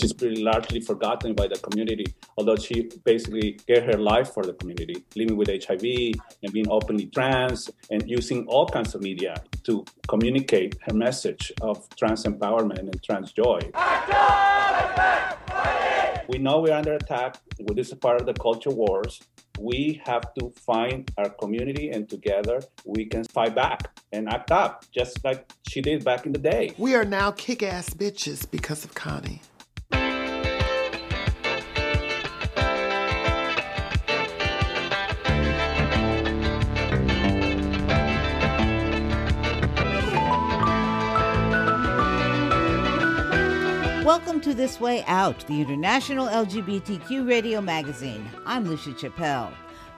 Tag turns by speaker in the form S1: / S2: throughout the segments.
S1: She's pretty largely forgotten by the community, although she basically gave her life for the community, living with HIV and being openly trans and using all kinds of media to communicate her message of trans empowerment and trans joy. We know we're under attack. This is part of the culture wars. We have to find our community, and together we can fight back and act up, just like she did back in the day.
S2: We are now kick ass bitches because of Connie.
S3: Welcome to This Way Out, the international LGBTQ radio magazine. I'm Lucia Chappelle.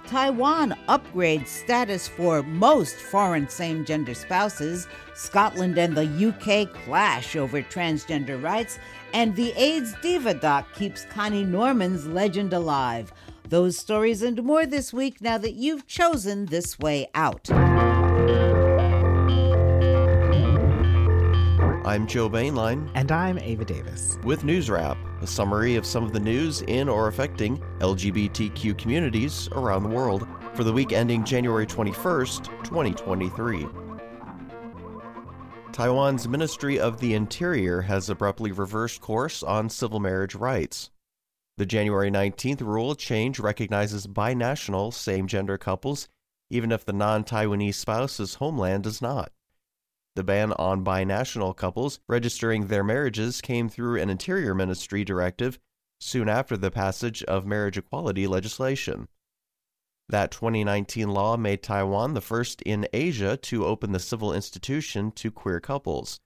S3: Taiwan upgrades status for most foreign same gender spouses. Scotland and the UK clash over transgender rights. And the AIDS Diva Doc keeps Connie Norman's legend alive. Those stories and more this week now that you've chosen This Way Out.
S4: I'm Joe Bainline.
S5: And I'm Ava Davis.
S4: With News Wrap, a summary of some of the news in or affecting LGBTQ communities around the world for the week ending January 21st, 2023. Taiwan's Ministry of the Interior has abruptly reversed course on civil marriage rights. The January 19th rule change recognizes binational same gender couples, even if the non Taiwanese spouse's homeland does not. The ban on binational couples registering their marriages came through an Interior Ministry directive soon after the passage of marriage equality legislation. That 2019 law made Taiwan the first in Asia to open the civil institution to queer couples.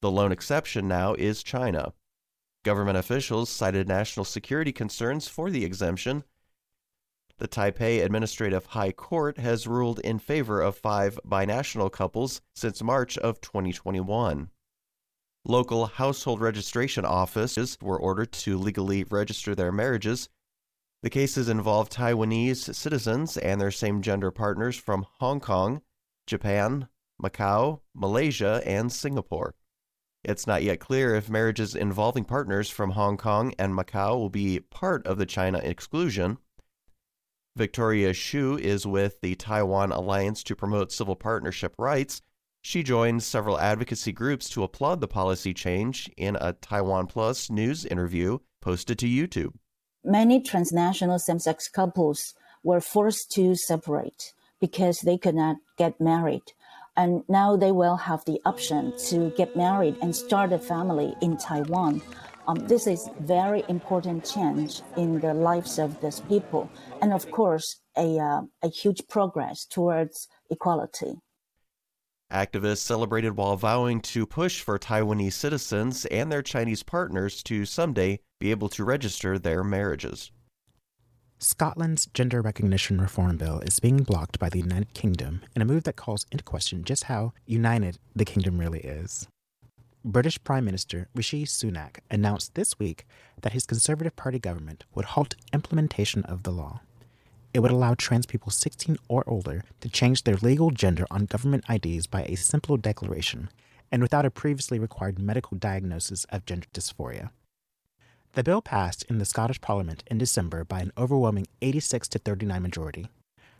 S4: The lone exception now is China. Government officials cited national security concerns for the exemption the Taipei Administrative High Court has ruled in favor of five binational couples since March of 2021. Local household registration offices were ordered to legally register their marriages. The cases involve Taiwanese citizens and their same gender partners from Hong Kong, Japan, Macau, Malaysia, and Singapore. It's not yet clear if marriages involving partners from Hong Kong and Macau will be part of the China exclusion. Victoria Hsu is with the Taiwan Alliance to Promote Civil Partnership Rights. She joined several advocacy groups to applaud the policy change in a Taiwan Plus news interview posted to YouTube.
S6: Many transnational same sex couples were forced to separate because they could not get married. And now they will have the option to get married and start a family in Taiwan. Um, this is very important change in the lives of these people, and of course, a, uh, a huge progress towards equality.
S4: Activists celebrated while vowing to push for Taiwanese citizens and their Chinese partners to someday be able to register their marriages.
S5: Scotland's gender recognition reform bill is being blocked by the United Kingdom in a move that calls into question just how united the kingdom really is. British Prime Minister Rishi Sunak announced this week that his Conservative Party government would halt implementation of the law. It would allow trans people 16 or older to change their legal gender on government IDs by a simple declaration and without a previously required medical diagnosis of gender dysphoria. The bill passed in the Scottish Parliament in December by an overwhelming 86 to 39 majority.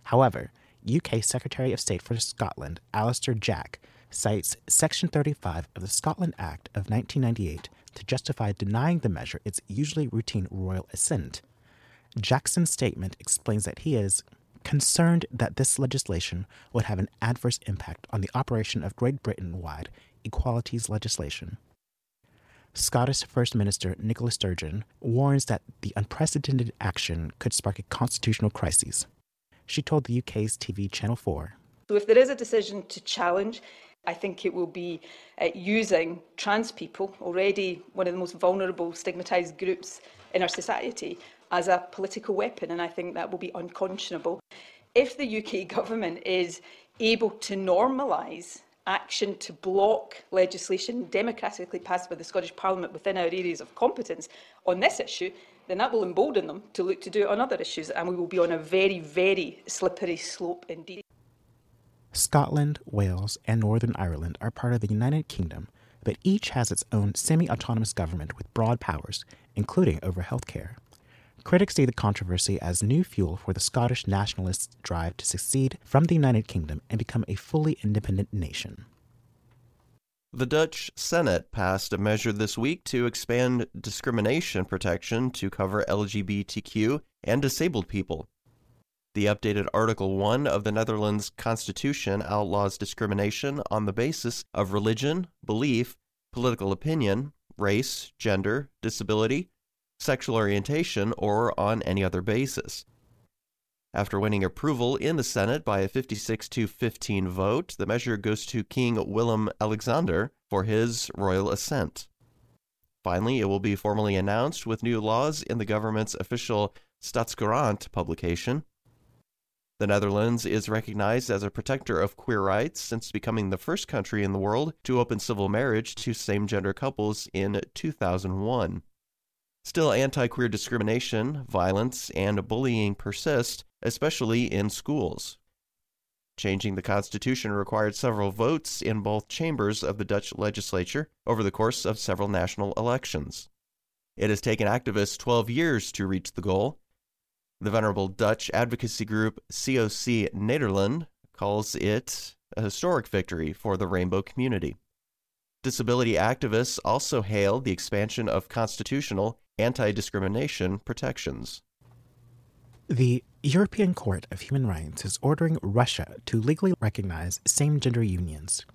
S5: However, UK Secretary of State for Scotland, Alister Jack, cites Section 35 of the Scotland Act of 1998 to justify denying the measure its usually routine royal assent. Jackson's statement explains that he is concerned that this legislation would have an adverse impact on the operation of Great Britain wide equalities legislation. Scottish First Minister Nicola Sturgeon warns that the unprecedented action could spark a constitutional crisis. She told the UK's TV Channel 4
S7: So, if there is a decision to challenge I think it will be uh, using trans people, already one of the most vulnerable, stigmatised groups in our society, as a political weapon, and I think that will be unconscionable. If the UK government is able to normalise action to block legislation democratically passed by the Scottish Parliament within our areas of competence on this issue, then that will embolden them to look to do it on other issues, and we will be on a very, very slippery slope indeed.
S5: Scotland, Wales, and Northern Ireland are part of the United Kingdom, but each has its own semi autonomous government with broad powers, including over healthcare. Critics see the controversy as new fuel for the Scottish nationalists' drive to secede from the United Kingdom and become a fully independent nation.
S4: The Dutch Senate passed a measure this week to expand discrimination protection to cover LGBTQ and disabled people. The updated Article 1 of the Netherlands Constitution outlaws discrimination on the basis of religion, belief, political opinion, race, gender, disability, sexual orientation, or on any other basis. After winning approval in the Senate by a 56 to 15 vote, the measure goes to King Willem Alexander for his royal assent. Finally, it will be formally announced with new laws in the government's official Staatscourant publication. The Netherlands is recognized as a protector of queer rights since becoming the first country in the world to open civil marriage to same gender couples in 2001. Still, anti queer discrimination, violence, and bullying persist, especially in schools. Changing the Constitution required several votes in both chambers of the Dutch legislature over the course of several national elections. It has taken activists 12 years to reach the goal. The venerable Dutch advocacy group COC Nederland calls it a historic victory for the rainbow community. Disability activists also hailed the expansion of constitutional anti discrimination protections.
S5: The European Court of Human Rights is ordering Russia to legally recognize same gender unions.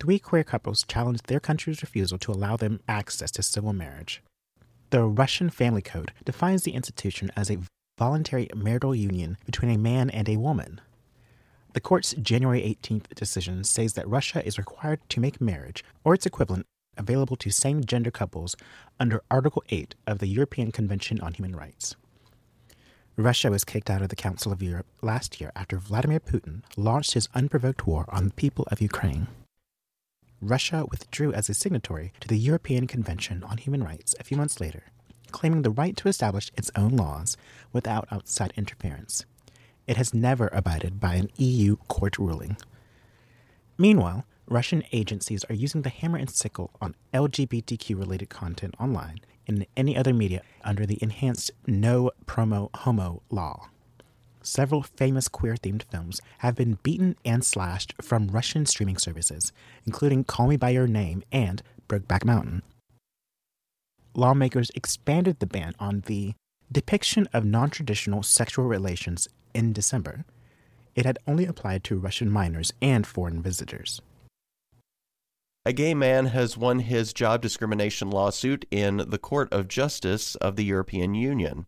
S5: Three queer couples challenged their country's refusal to allow them access to civil marriage. The Russian Family Code defines the institution as a voluntary marital union between a man and a woman. The court's January 18th decision says that Russia is required to make marriage, or its equivalent, available to same gender couples under Article 8 of the European Convention on Human Rights. Russia was kicked out of the Council of Europe last year after Vladimir Putin launched his unprovoked war on the people of Ukraine. Russia withdrew as a signatory to the European Convention on Human Rights a few months later, claiming the right to establish its own laws without outside interference. It has never abided by an EU court ruling. Meanwhile, Russian agencies are using the hammer and sickle on LGBTQ related content online and in any other media under the enhanced No Promo Homo law. Several famous queer themed films have been beaten and slashed from Russian streaming services, including Call Me By Your Name and Brokeback Mountain. Lawmakers expanded the ban on the depiction of non traditional sexual relations in December. It had only applied to Russian minors and foreign visitors.
S4: A gay man has won his job discrimination lawsuit in the Court of Justice of the European Union.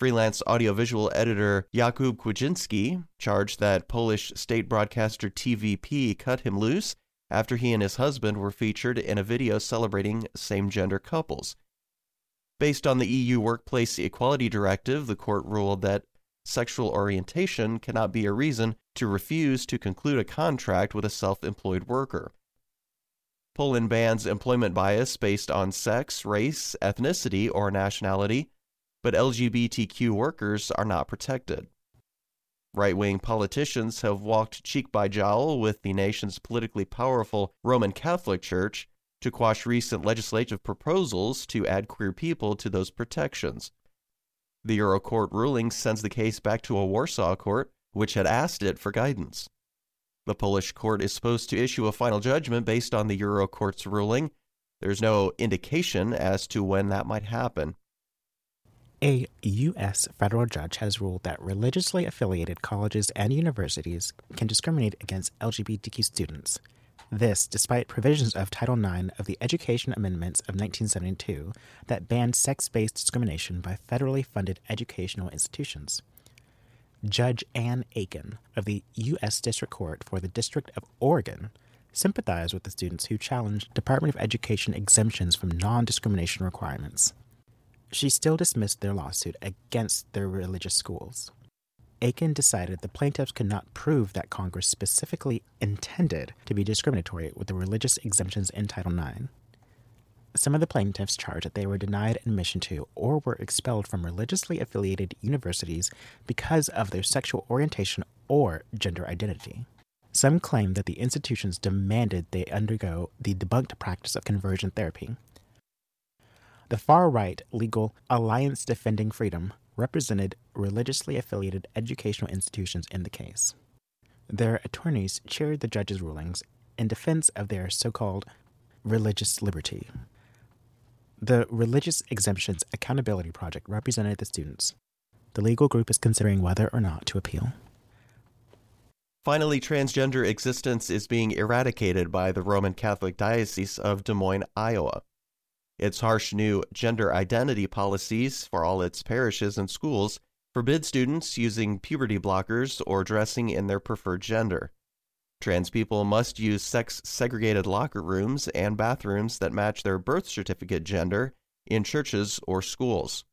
S4: Freelance audiovisual editor Jakub Kwiecinski charged that Polish state broadcaster TVP cut him loose after he and his husband were featured in a video celebrating same gender couples. Based on the EU Workplace Equality Directive, the court ruled that sexual orientation cannot be a reason to refuse to conclude a contract with a self employed worker. Poland bans employment bias based on sex, race, ethnicity, or nationality, but LGBTQ workers are not protected. Right wing politicians have walked cheek by jowl with the nation's politically powerful Roman Catholic Church to quash recent legislative proposals to add queer people to those protections. The Euro Court ruling sends the case back to a Warsaw court, which had asked it for guidance. The Polish court is supposed to issue a final judgment based on the Euro Court's ruling. There's no indication as to when that might happen.
S5: A U.S. federal judge has ruled that religiously affiliated colleges and universities can discriminate against LGBTQ students. This, despite provisions of Title IX of the Education Amendments of 1972 that banned sex based discrimination by federally funded educational institutions. Judge Ann Aiken of the U.S. District Court for the District of Oregon sympathized with the students who challenged Department of Education exemptions from non discrimination requirements. She still dismissed their lawsuit against their religious schools. Aiken decided the plaintiffs could not prove that Congress specifically intended to be discriminatory with the religious exemptions in Title IX. Some of the plaintiffs charged that they were denied admission to or were expelled from religiously affiliated universities because of their sexual orientation or gender identity. Some claimed that the institutions demanded they undergo the debunked practice of conversion therapy. The far right legal Alliance Defending Freedom represented religiously affiliated educational institutions in the case. Their attorneys cheered the judge's rulings in defense of their so called religious liberty. The Religious Exemptions Accountability Project represented the students. The legal group is considering whether or not to appeal.
S4: Finally, transgender existence is being eradicated by the Roman Catholic Diocese of Des Moines, Iowa. Its harsh new gender identity policies for all its parishes and schools forbid students using puberty blockers or dressing in their preferred gender. Trans people must use sex segregated locker rooms and bathrooms that match their birth certificate gender in churches or schools.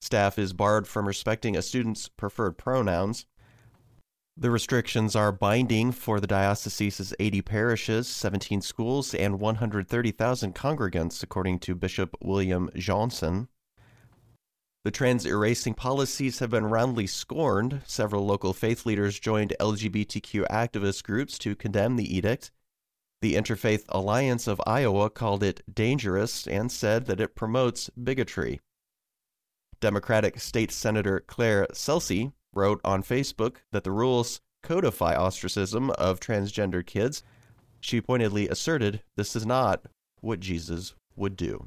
S4: Staff is barred from respecting a student's preferred pronouns. The restrictions are binding for the diocese's 80 parishes, 17 schools, and 130,000 congregants, according to Bishop William Joensen. The trans erasing policies have been roundly scorned. Several local faith leaders joined LGBTQ activist groups to condemn the edict. The Interfaith Alliance of Iowa called it dangerous and said that it promotes bigotry. Democratic State Senator Claire Celsi wrote on Facebook that the rules codify ostracism of transgender kids. She pointedly asserted this is not what Jesus would do.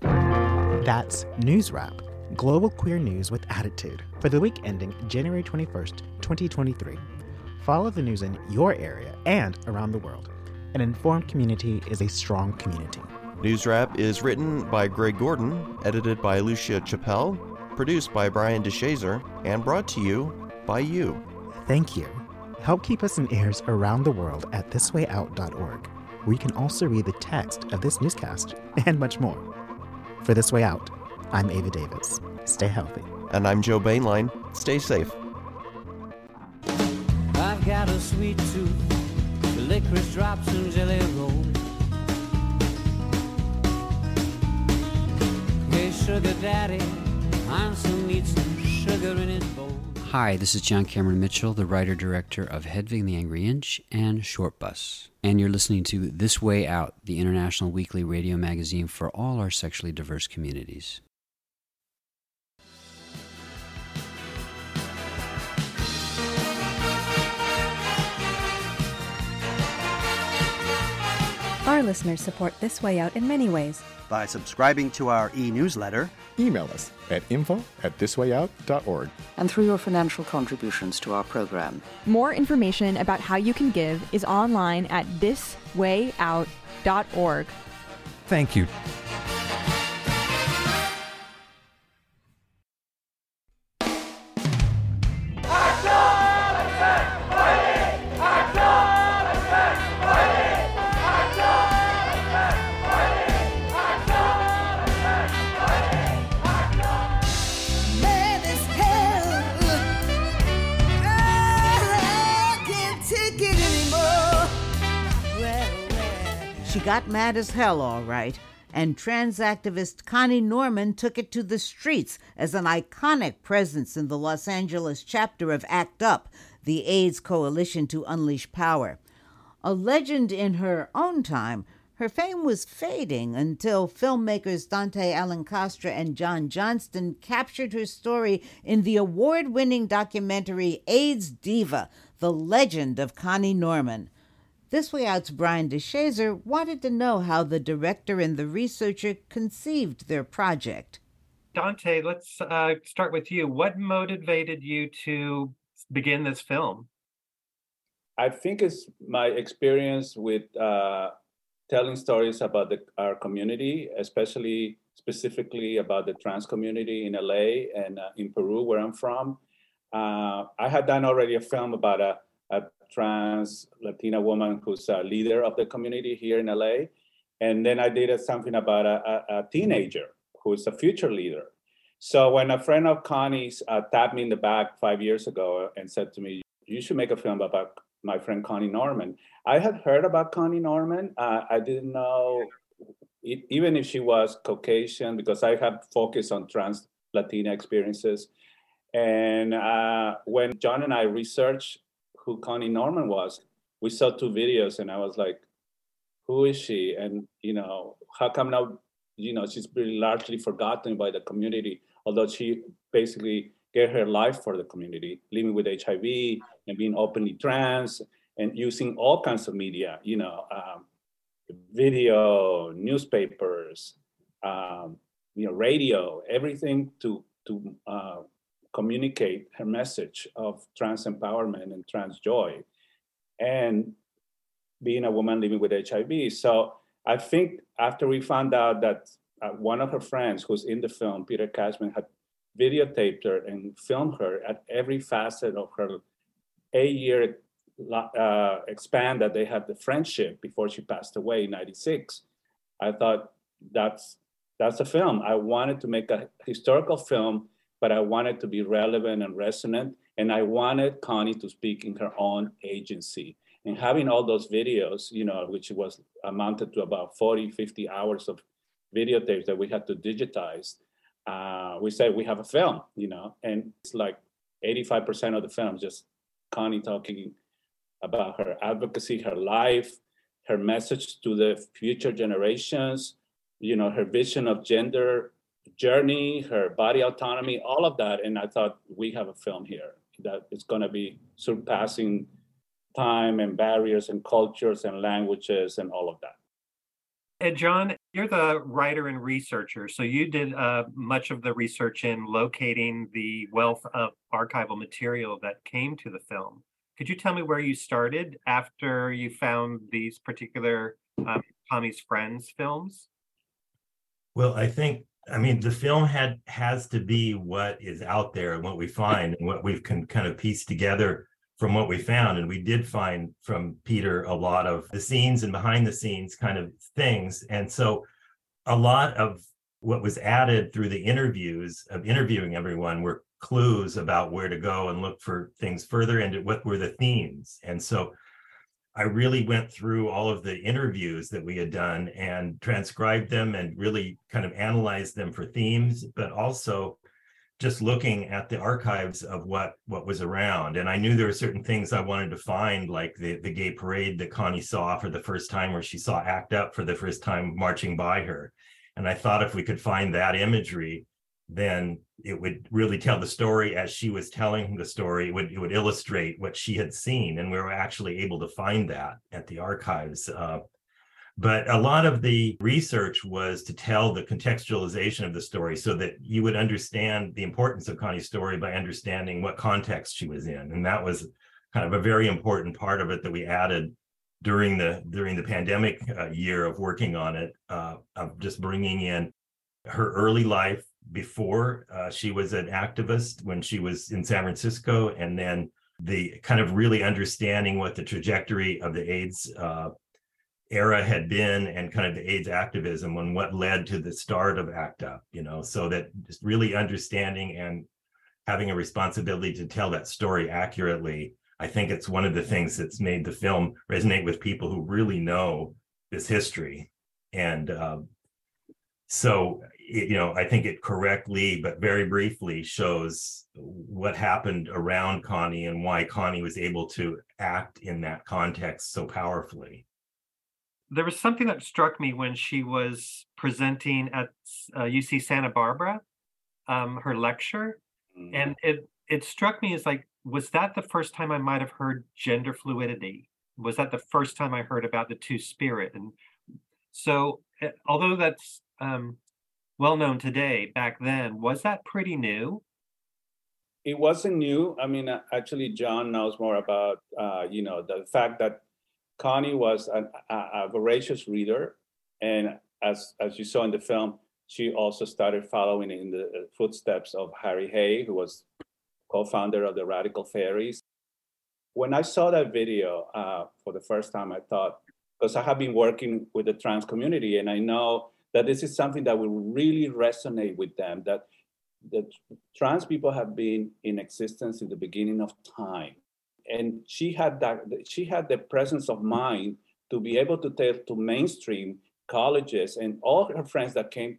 S5: That's News Wrap global queer news with attitude for the week ending January 21st, 2023. Follow the news in your area and around the world. An informed community is a strong community.
S4: News Wrap is written by Greg Gordon, edited by Lucia Chappelle, produced by Brian DeShazer, and brought to you by you.
S5: Thank you. Help keep us in ears around the world at thiswayout.org, where you can also read the text of this newscast and much more. For This Way Out, I'm Ava Davis. Stay healthy.
S4: And I'm Joe Bainline. Stay safe.
S8: I've got a sweet tooth, licorice drops and jelly rolls. Hey, sugar daddy,
S9: Hi, this is John Cameron Mitchell, the writer director of Hedwig the Angry Inch and Shortbus. And you're listening to This Way Out, the international weekly radio magazine for all our sexually diverse communities.
S10: Our listeners support This Way Out in many ways.
S11: By subscribing to our e newsletter,
S12: email us at info at thiswayout.org,
S13: and through your financial contributions to our program.
S10: More information about how you can give is online at thiswayout.org.
S14: Thank you.
S3: Got mad as hell, all right, and trans activist Connie Norman took it to the streets as an iconic presence in the Los Angeles chapter of ACT UP, the AIDS coalition to unleash power. A legend in her own time, her fame was fading until filmmakers Dante Alencastre and John Johnston captured her story in the award winning documentary AIDS Diva The Legend of Connie Norman. This Way Out's Brian DeShazer wanted to know how the director and the researcher conceived their project.
S15: Dante, let's uh, start with you. What motivated you to begin this film?
S1: I think it's my experience with uh, telling stories about the, our community, especially specifically about the trans community in LA and uh, in Peru, where I'm from. Uh, I had done already a film about a, a trans Latina woman who's a leader of the community here in LA. And then I did something about a, a, a teenager who's a future leader. So when a friend of Connie's uh, tapped me in the back five years ago and said to me, "You should make a film about my friend Connie Norman," I had heard about Connie Norman. Uh, I didn't know, it, even if she was Caucasian, because I have focused on trans Latina experiences. And uh, when John and I researched who Connie Norman was, we saw two videos, and I was like, "Who is she?" And you know, how come now? You know, she's pretty largely forgotten by the community, although she basically gave her life for the community, living with HIV and being openly trans and using all kinds of media. You know, um, video, newspapers, um, you know, radio, everything to to uh, communicate her message of trans empowerment and trans joy, and being a woman living with HIV. So I think after we found out that uh, one of her friends, who's in the film, Peter Cashman, had videotaped her and filmed her at every facet of her eight-year uh, expand that they had the friendship before she passed away in 96 i thought that's that's a film i wanted to make a historical film but i wanted to be relevant and resonant and i wanted connie to speak in her own agency. And having all those videos you know which was amounted to about 40 50 hours of videotapes that we had to digitize uh, we said we have a film you know? And it's like 85% of the film just connie talking about her advocacy, her life, her message to the future generations, you know, her vision of gender journey, her body autonomy, all of that. And I thought we have a film here that is going to be surpassing time and barriers and cultures and languages and all of that.
S15: And John, you're the writer and researcher. So you did uh, much of the research in locating the wealth of archival material that came to the film. Could you tell me where you started after you found these particular um, Tommy's Friends films?
S14: Well, I think I mean the film had has to be what is out there and what we find and what we can kind of pieced together from what we found. And we did find from Peter a lot of the scenes and behind the scenes kind of things. And so a lot of what was added through the interviews of interviewing everyone were clues about where to go and look for things further and what were the themes. And so I really went through all of the interviews that we had done and transcribed them and really kind of analyzed them for themes, but also just looking at the archives of what what was around. And i knew there were certain things i wanted to find like the the gay parade that connie saw for the first time where she saw act up for the first time marching by her. And i thought if we could find that imagery then it would really tell the story as she was telling the story. It would, it would illustrate what she had seen. And we were actually able to find that at the archives. Uh, but a lot of the research was to tell the contextualization of the story so that you would understand the importance of Connie's story by understanding what context she was in. And that was kind of a very important part of it that we added during the during the pandemic uh, year of working on it uh, of just bringing in her early life before uh, she was an activist when she was in San Francisco, and then the kind of really understanding what the trajectory of the AIDS uh, era had been and kind of the AIDS activism and what led to the start of ACT UP, you know, so that just really understanding and having a responsibility to tell that story accurately. I think it's one of the things that's made the film resonate with people who really know this history. And uh, so it, you know i think it correctly but very briefly shows what happened around connie and why connie was able to act in that context so powerfully.
S15: There was something that struck me when she was presenting at uh, uc santa barbara um, her lecture mm-hmm. and it it struck me as like was that the first time i might have heard gender fluidity? Was that the first time i heard about the two spirit? And so eh, although that's um, well known today, back then, was that pretty new?
S1: It wasn't new. I mean, actually, John knows more about, uh, you know, the fact that Connie was a, a voracious reader. And as, as you saw in the film, she also started following in the uh, footsteps of Harry Hay, who was co-founder of the Radical Faeries. When I saw that video uh, for the first time, I thought, because I have been working with the trans community and I know that this is something that will really resonate with them, that, that trans people have been in existence in the beginning of time. And she had that she had the presence of mind to be able to tell to mainstream colleges and all her friends that came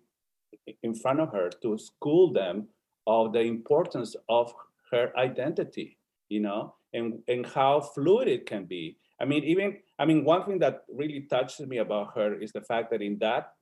S1: in front of her to school them of the importance of her identity, you know, and, and how fluid it can be. I mean, even I mean, one thing that really touches me about her is the fact that in that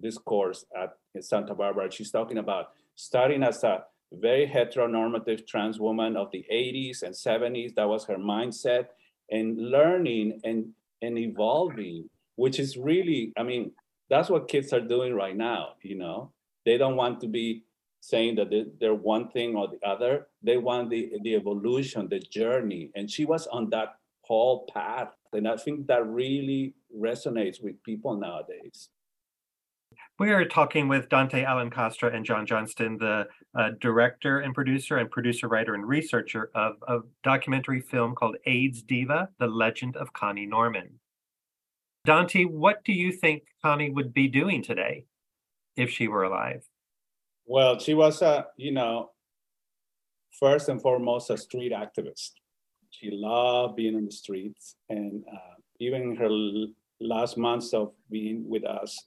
S1: discourse at Santa Barbara, she's talking about starting as a very heteronormative trans woman of the 80s and 70s. That was her mindset, and learning and and evolving, which is really, I mean, that's what kids are doing right now. You know, they don't want to be saying that they're one thing or the other. They want the the evolution, the journey, and she was on that whole path, and I think that really resonates with people nowadays.
S15: We are talking with Dante Alencastre and John Johnston, the uh, director and producer and producer, writer, and researcher of a documentary film called AIDS Diva, The Legend of Connie Norman. Dante, what do you think Connie would be doing today if she were alive?
S1: Well, she was a, you know, first and foremost, a street activist. She loved being in the streets. And uh, even in her last months of being with us,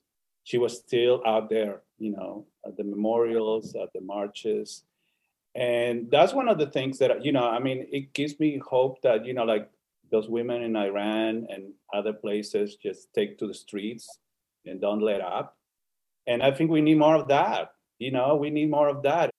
S1: she was still out there, you know, at the memorials, at the marches. And that's one of the things that, you know, I mean, it gives me hope that, you know, like those women in Iran and other places just take to the streets and don't let up. And I think we need more of that. You know, we need more of that.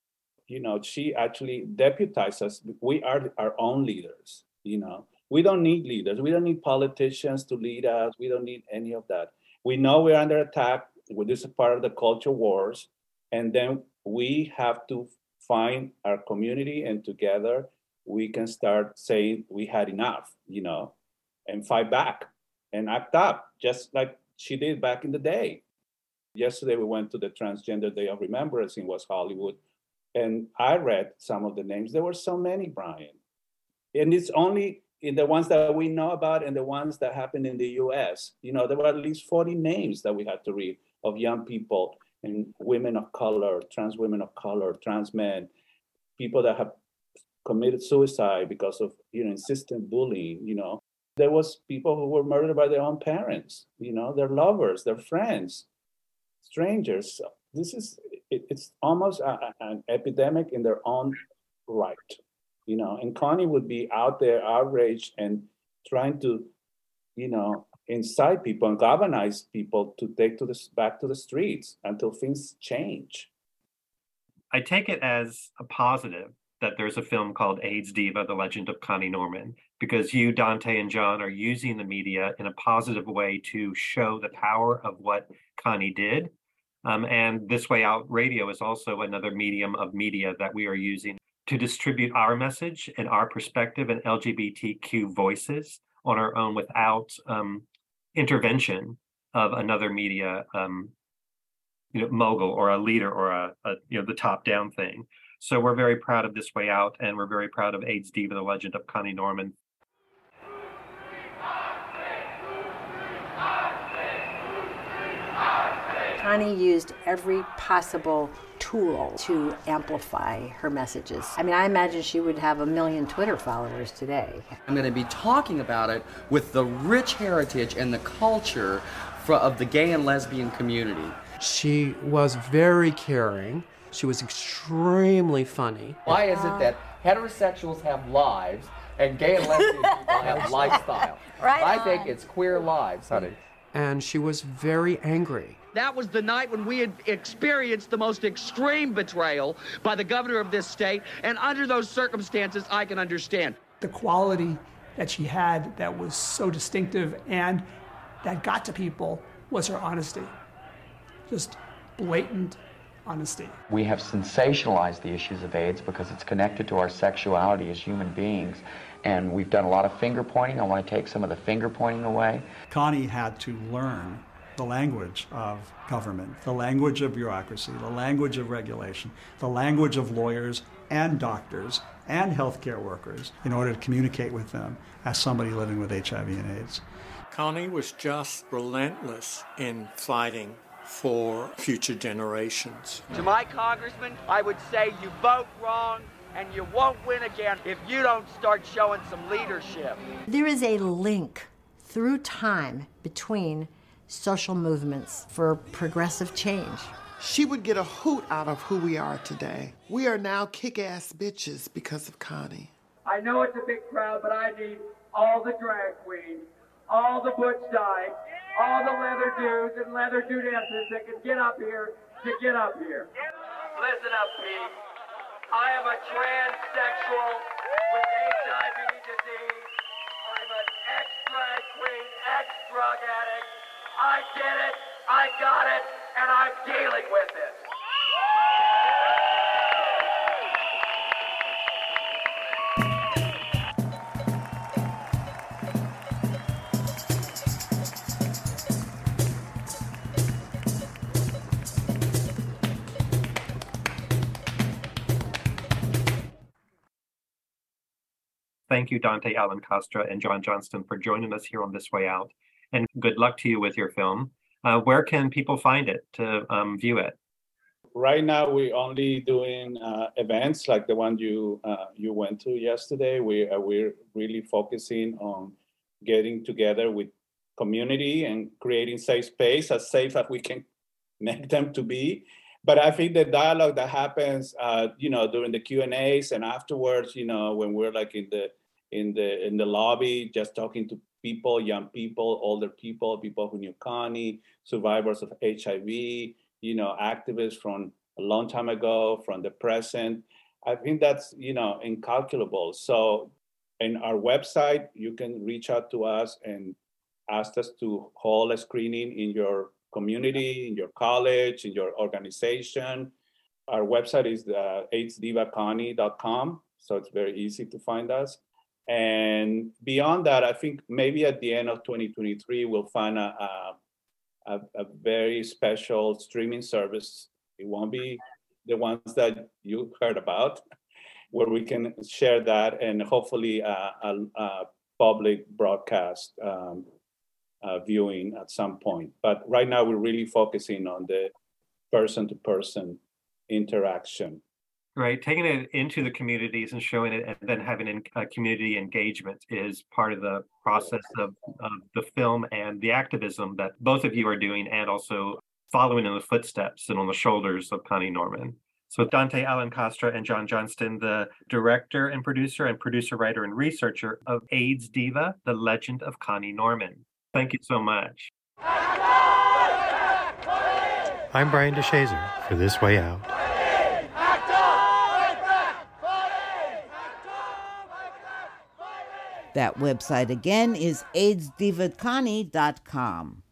S1: You know, she actually deputized us. We are our own leaders. You know, we don't need leaders. We don't need politicians to lead us. We don't need any of that. We know we're under attack. This is part of the culture wars. And then we have to find our community and together we can start saying we had enough, you know, and fight back and act up, just like she did back in the day. Yesterday, we went to the Transgender Day of Remembrance in West Hollywood, and I read some of the names. There were so many, Brian. And it's only in the ones that we know about and the ones that happened in the US. You know, there were at least 40 names that we had to read of young people and women of color, trans women of color, trans men, people that have committed suicide because of you know insistent bullying you know. There was people who were murdered by their own parents you know their lovers their friends strangers. So this is it, it's almost a, an epidemic in their own right you know. And connie would be out there outraged and trying to you know incite people and galvanize people to take to this back to the streets until things change
S15: i take it as a positive that there's a film called AIDS Diva, The Legend of Connie Norman, because you, Dante, and John are using the media in a positive way to show the power of what Connie did. Um, and This Way Out Radio is also another medium of media that we are using to distribute our message and our perspective and LGBTQ voices on our own without um, intervention of another media um, you know, mogul or a leader or a, a you know the top down thing. So we're very proud of This Way Out, and we're very proud of AIDS Diva, the legend of Connie Norman.
S16: Connie used every possible tool to amplify her messages. I mean, I imagine she would have a million Twitter followers today.
S17: I'm going to be talking about it with the rich heritage and the culture of the gay and lesbian community.
S18: She was very caring. She was extremely funny.
S17: Why is it that heterosexuals have lives and gay and lesbian people have lifestyle?
S16: Right.
S17: I think it's queer lives, honey.
S18: And she was very angry.
S19: That was the night when we had experienced the most extreme betrayal by the governor of this state, and under those circumstances, I can understand.
S20: The quality that she had that was so distinctive and that got to people was her honesty. Just blatant honesty.
S21: We have sensationalized the issues of AIDS because it's connected to our sexuality as human beings. And we've done a lot of finger pointing. I want to take some of the finger pointing away.
S22: Connie had to learn the language of government, the language of bureaucracy, the language of regulation, the language of lawyers and doctors and healthcare workers in order to communicate with them as somebody living with HIV and AIDS.
S23: Connie was just relentless in fighting for future generations.
S19: To my congressman, I would say you vote wrong and you won't win again if you don't start showing some leadership.
S16: There is a link through time between social movements for progressive change.
S2: She would get a hoot out of who we are today. We are now kick ass bitches because of Connie.
S19: I know it's a big crowd, but I need
S24: all the drag queens, all the butch dykes, all the leather dudes and leather dudesses that can get up here to get up here. Listen up, Pete. I am a transsexual with HIV disease. I'm an ex-drag queen, ex-drug addict. I get it, I got it, and I'm dealing with it.
S15: Thank you, Dante Alencastre and John Johnston, for joining us here on This Way Out. And good luck to you with your film. Uh, where can people find it to um, view it?
S1: Right now, we're only doing uh, events like the one you uh, you went to yesterday. We uh, we're really focusing on getting together with community and creating safe space as safe as we can make them to be but I think the dialogue that happens, uh, you know, during the Q and A's and afterwards, you know, when we're like in the in the in the lobby, just talking to people, young people, older people, people who knew Connie, survivors of HIV, you know, activists from a long time ago, from the present. I think that's you know incalculable. So, in our website, you can reach out to us and ask us to hold a screening in your community, in your college, in your organization. Our website is uh, aidsdivaconnie.com, so it's very easy to find us. And beyond that, I think maybe at the end of 2023, we'll find a, a, a very special streaming service. It won't be the ones that you heard about, where we can share that and hopefully a, a, a public broadcast um, uh, viewing at some point. But right now, we're really focusing on the person to person interaction.
S15: Right. Taking it into the communities and showing it and then having in, uh, community engagement is part of the process of, of the film and the activism that both of you are doing and also following in the footsteps and on the shoulders of Connie Norman. So Dante Alencastre and John Johnston, the director and producer and producer, writer, and researcher of AIDS Diva, The Legend of Connie Norman. Thank you so much.
S25: I'm Brian DeShazer for This Way Out.
S3: That website again is aidsdivaconnie.com.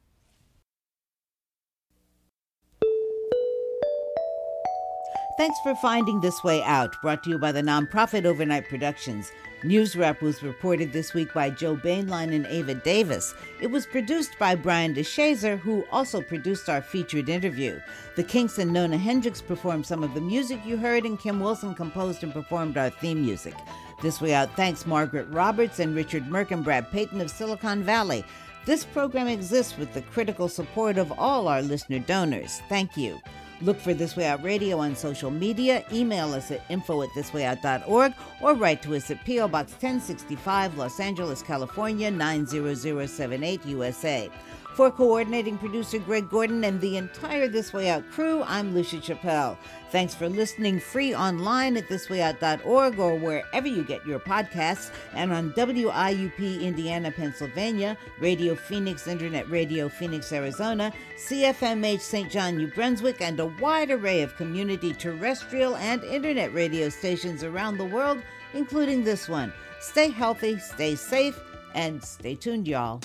S3: Thanks for finding This Way Out, brought to you by the nonprofit Overnight Productions. News Wrap was reported this week by Joe Bainline and Ava Davis. It was produced by Brian DeShazer, who also produced our featured interview. The Kinks and Nona Hendryx performed some of the music you heard, and Kim Wilson composed and performed our theme music. This Way Out thanks Margaret Roberts and Richard Merck and Brad Payton of Silicon Valley. This program exists with the critical support of all our listener donors. Thank you. Look for This Way Out Radio on social media, email us at info at thiswayout.org, or write to us at P.O. Box 1065, Los Angeles, California 90078, USA. For coordinating producer Greg Gordon and the entire This Way Out crew, I'm Lucia Chappelle. Thanks for listening free online at thiswayout.org or wherever you get your podcasts and on WIUP Indiana, Pennsylvania, Radio Phoenix, Internet Radio Phoenix, Arizona, CFMH St. John, New Brunswick, and a wide array of community terrestrial and internet radio stations around the world, including this one. Stay healthy, stay safe, and stay tuned, y'all.